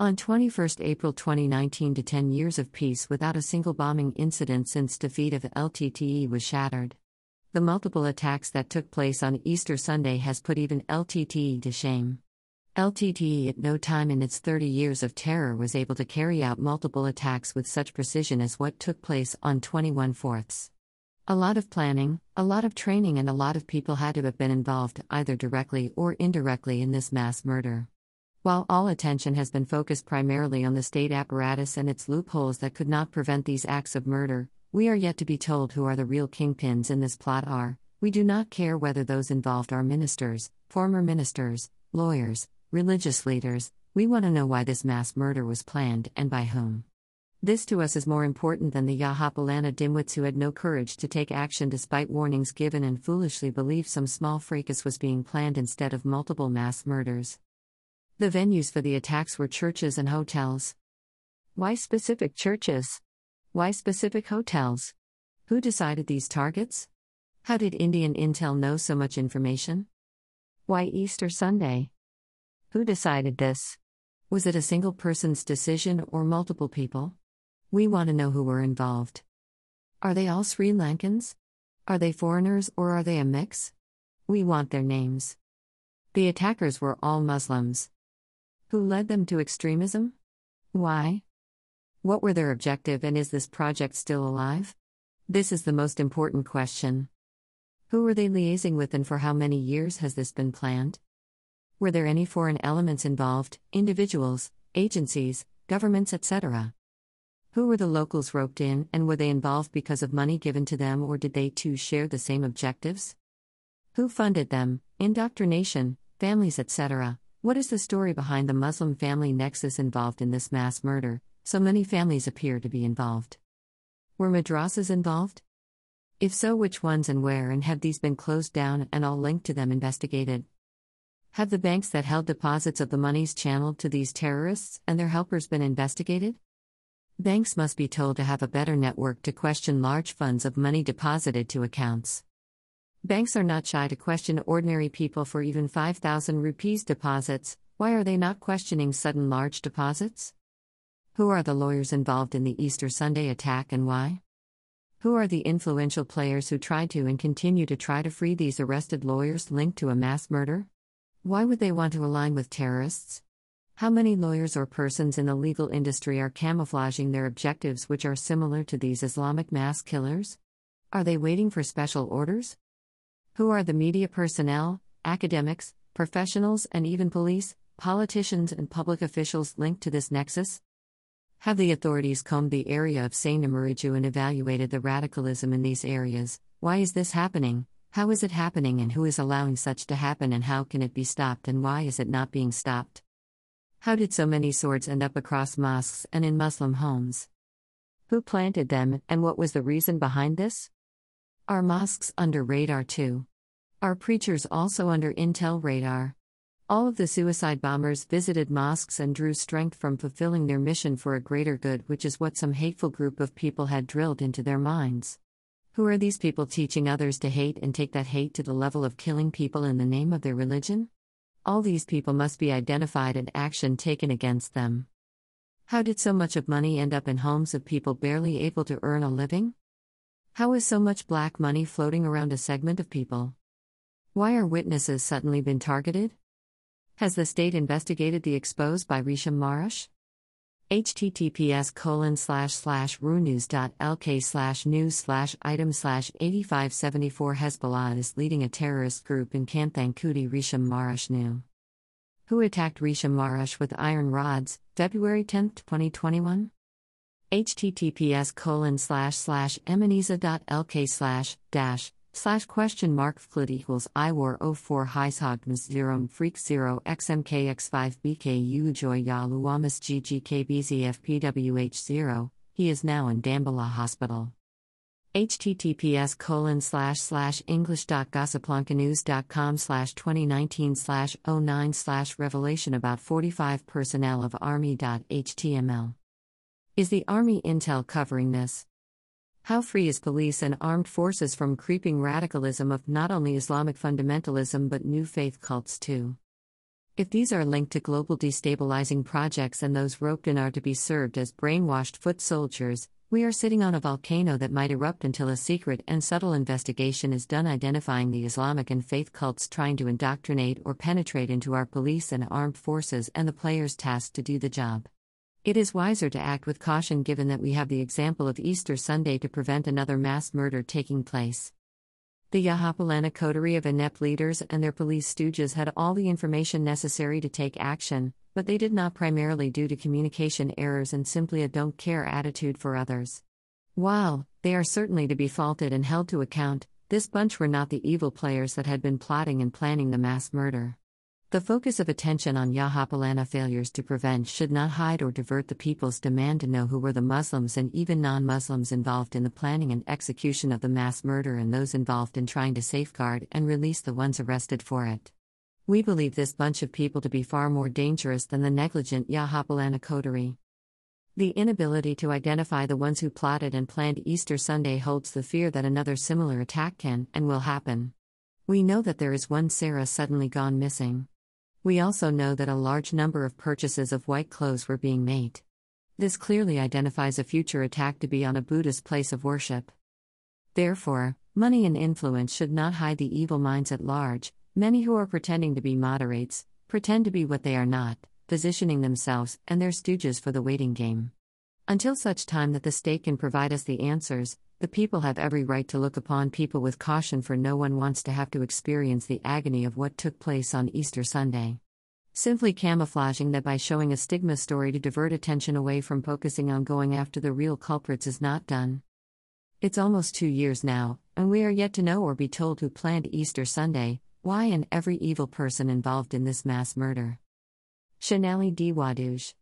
On 21 April 2019 to 10 years of peace without a single bombing incident since defeat of LTTE was shattered. The multiple attacks that took place on Easter Sunday has put even LTTE to shame. LTTE at no time in its 30 years of terror was able to carry out multiple attacks with such precision as what took place on 21 fourths. A lot of planning, a lot of training, and a lot of people had to have been involved, either directly or indirectly, in this mass murder. While all attention has been focused primarily on the state apparatus and its loopholes that could not prevent these acts of murder, we are yet to be told who are the real kingpins in this plot are. We do not care whether those involved are ministers, former ministers, lawyers, religious leaders, we want to know why this mass murder was planned and by whom. This to us is more important than the Yahapalana dimwits who had no courage to take action despite warnings given and foolishly believed some small fracas was being planned instead of multiple mass murders. The venues for the attacks were churches and hotels. Why specific churches? Why specific hotels? Who decided these targets? How did Indian Intel know so much information? Why Easter Sunday? Who decided this? Was it a single person's decision or multiple people? We want to know who were involved. Are they all Sri Lankans? Are they foreigners or are they a mix? We want their names. The attackers were all Muslims. Who led them to extremism? Why? What were their objective and is this project still alive? This is the most important question. Who were they liaising with and for how many years has this been planned? Were there any foreign elements involved, individuals, agencies, governments, etc.? Who were the locals roped in and were they involved because of money given to them or did they too share the same objectives? Who funded them, indoctrination, families, etc.? What is the story behind the Muslim family nexus involved in this mass murder? So many families appear to be involved. Were madrasas involved? If so, which ones and where, and have these been closed down and all linked to them investigated? Have the banks that held deposits of the monies channeled to these terrorists and their helpers been investigated? Banks must be told to have a better network to question large funds of money deposited to accounts. Banks are not shy to question ordinary people for even 5,000 rupees deposits. Why are they not questioning sudden large deposits? Who are the lawyers involved in the Easter Sunday attack and why? Who are the influential players who tried to and continue to try to free these arrested lawyers linked to a mass murder? Why would they want to align with terrorists? How many lawyers or persons in the legal industry are camouflaging their objectives which are similar to these Islamic mass killers? Are they waiting for special orders? Who are the media personnel, academics, professionals, and even police, politicians, and public officials linked to this nexus? Have the authorities combed the area of Mariju and evaluated the radicalism in these areas? Why is this happening? How is it happening and who is allowing such to happen and how can it be stopped and why is it not being stopped? How did so many swords end up across mosques and in Muslim homes? Who planted them and what was the reason behind this? Are mosques under radar too? Are preachers also under intel radar? All of the suicide bombers visited mosques and drew strength from fulfilling their mission for a greater good, which is what some hateful group of people had drilled into their minds. Who are these people teaching others to hate and take that hate to the level of killing people in the name of their religion? All these people must be identified and action taken against them. How did so much of money end up in homes of people barely able to earn a living? How is so much black money floating around a segment of people? Why are witnesses suddenly been targeted? Has the state investigated the exposed by Risham Marash? https colon slash slash runews.lk slash news slash item slash 8574 Hezbollah is leading a terrorist group in Kanthankudi Risham Maharsh knew. Who attacked Risham Marash with iron rods, February 10, 2021? Https colon slash slash emaniza.lk slash dash slash question mark flut equals i war 04 heishogms 0 freak 0 xmkx5 bku joy ya luamas ggkbzfpwh 0 he is now in dambala hospital. Https colon slash slash english.gossiplankanews.com slash 2019 slash 09 slash revelation about 45 personnel of army.html is the army intel covering this how free is police and armed forces from creeping radicalism of not only Islamic fundamentalism but new faith cults too? If these are linked to global destabilizing projects and those roped in are to be served as brainwashed foot soldiers, we are sitting on a volcano that might erupt until a secret and subtle investigation is done identifying the Islamic and faith cults trying to indoctrinate or penetrate into our police and armed forces and the players tasked to do the job. It is wiser to act with caution given that we have the example of Easter Sunday to prevent another mass murder taking place. The Yahapalana coterie of inept leaders and their police stooges had all the information necessary to take action, but they did not primarily due to communication errors and simply a don't care attitude for others. While they are certainly to be faulted and held to account, this bunch were not the evil players that had been plotting and planning the mass murder. The focus of attention on Yahapalana failures to prevent should not hide or divert the people's demand to know who were the Muslims and even non Muslims involved in the planning and execution of the mass murder and those involved in trying to safeguard and release the ones arrested for it. We believe this bunch of people to be far more dangerous than the negligent Yahapalana coterie. The inability to identify the ones who plotted and planned Easter Sunday holds the fear that another similar attack can and will happen. We know that there is one Sarah suddenly gone missing. We also know that a large number of purchases of white clothes were being made. This clearly identifies a future attack to be on a Buddhist place of worship. Therefore, money and influence should not hide the evil minds at large. Many who are pretending to be moderates pretend to be what they are not, positioning themselves and their stooges for the waiting game. Until such time that the state can provide us the answers, the people have every right to look upon people with caution, for no one wants to have to experience the agony of what took place on Easter Sunday. Simply camouflaging that by showing a stigma story to divert attention away from focusing on going after the real culprits is not done. It's almost two years now, and we are yet to know or be told who planned Easter Sunday, why, and every evil person involved in this mass murder. Shenali D. Waduge.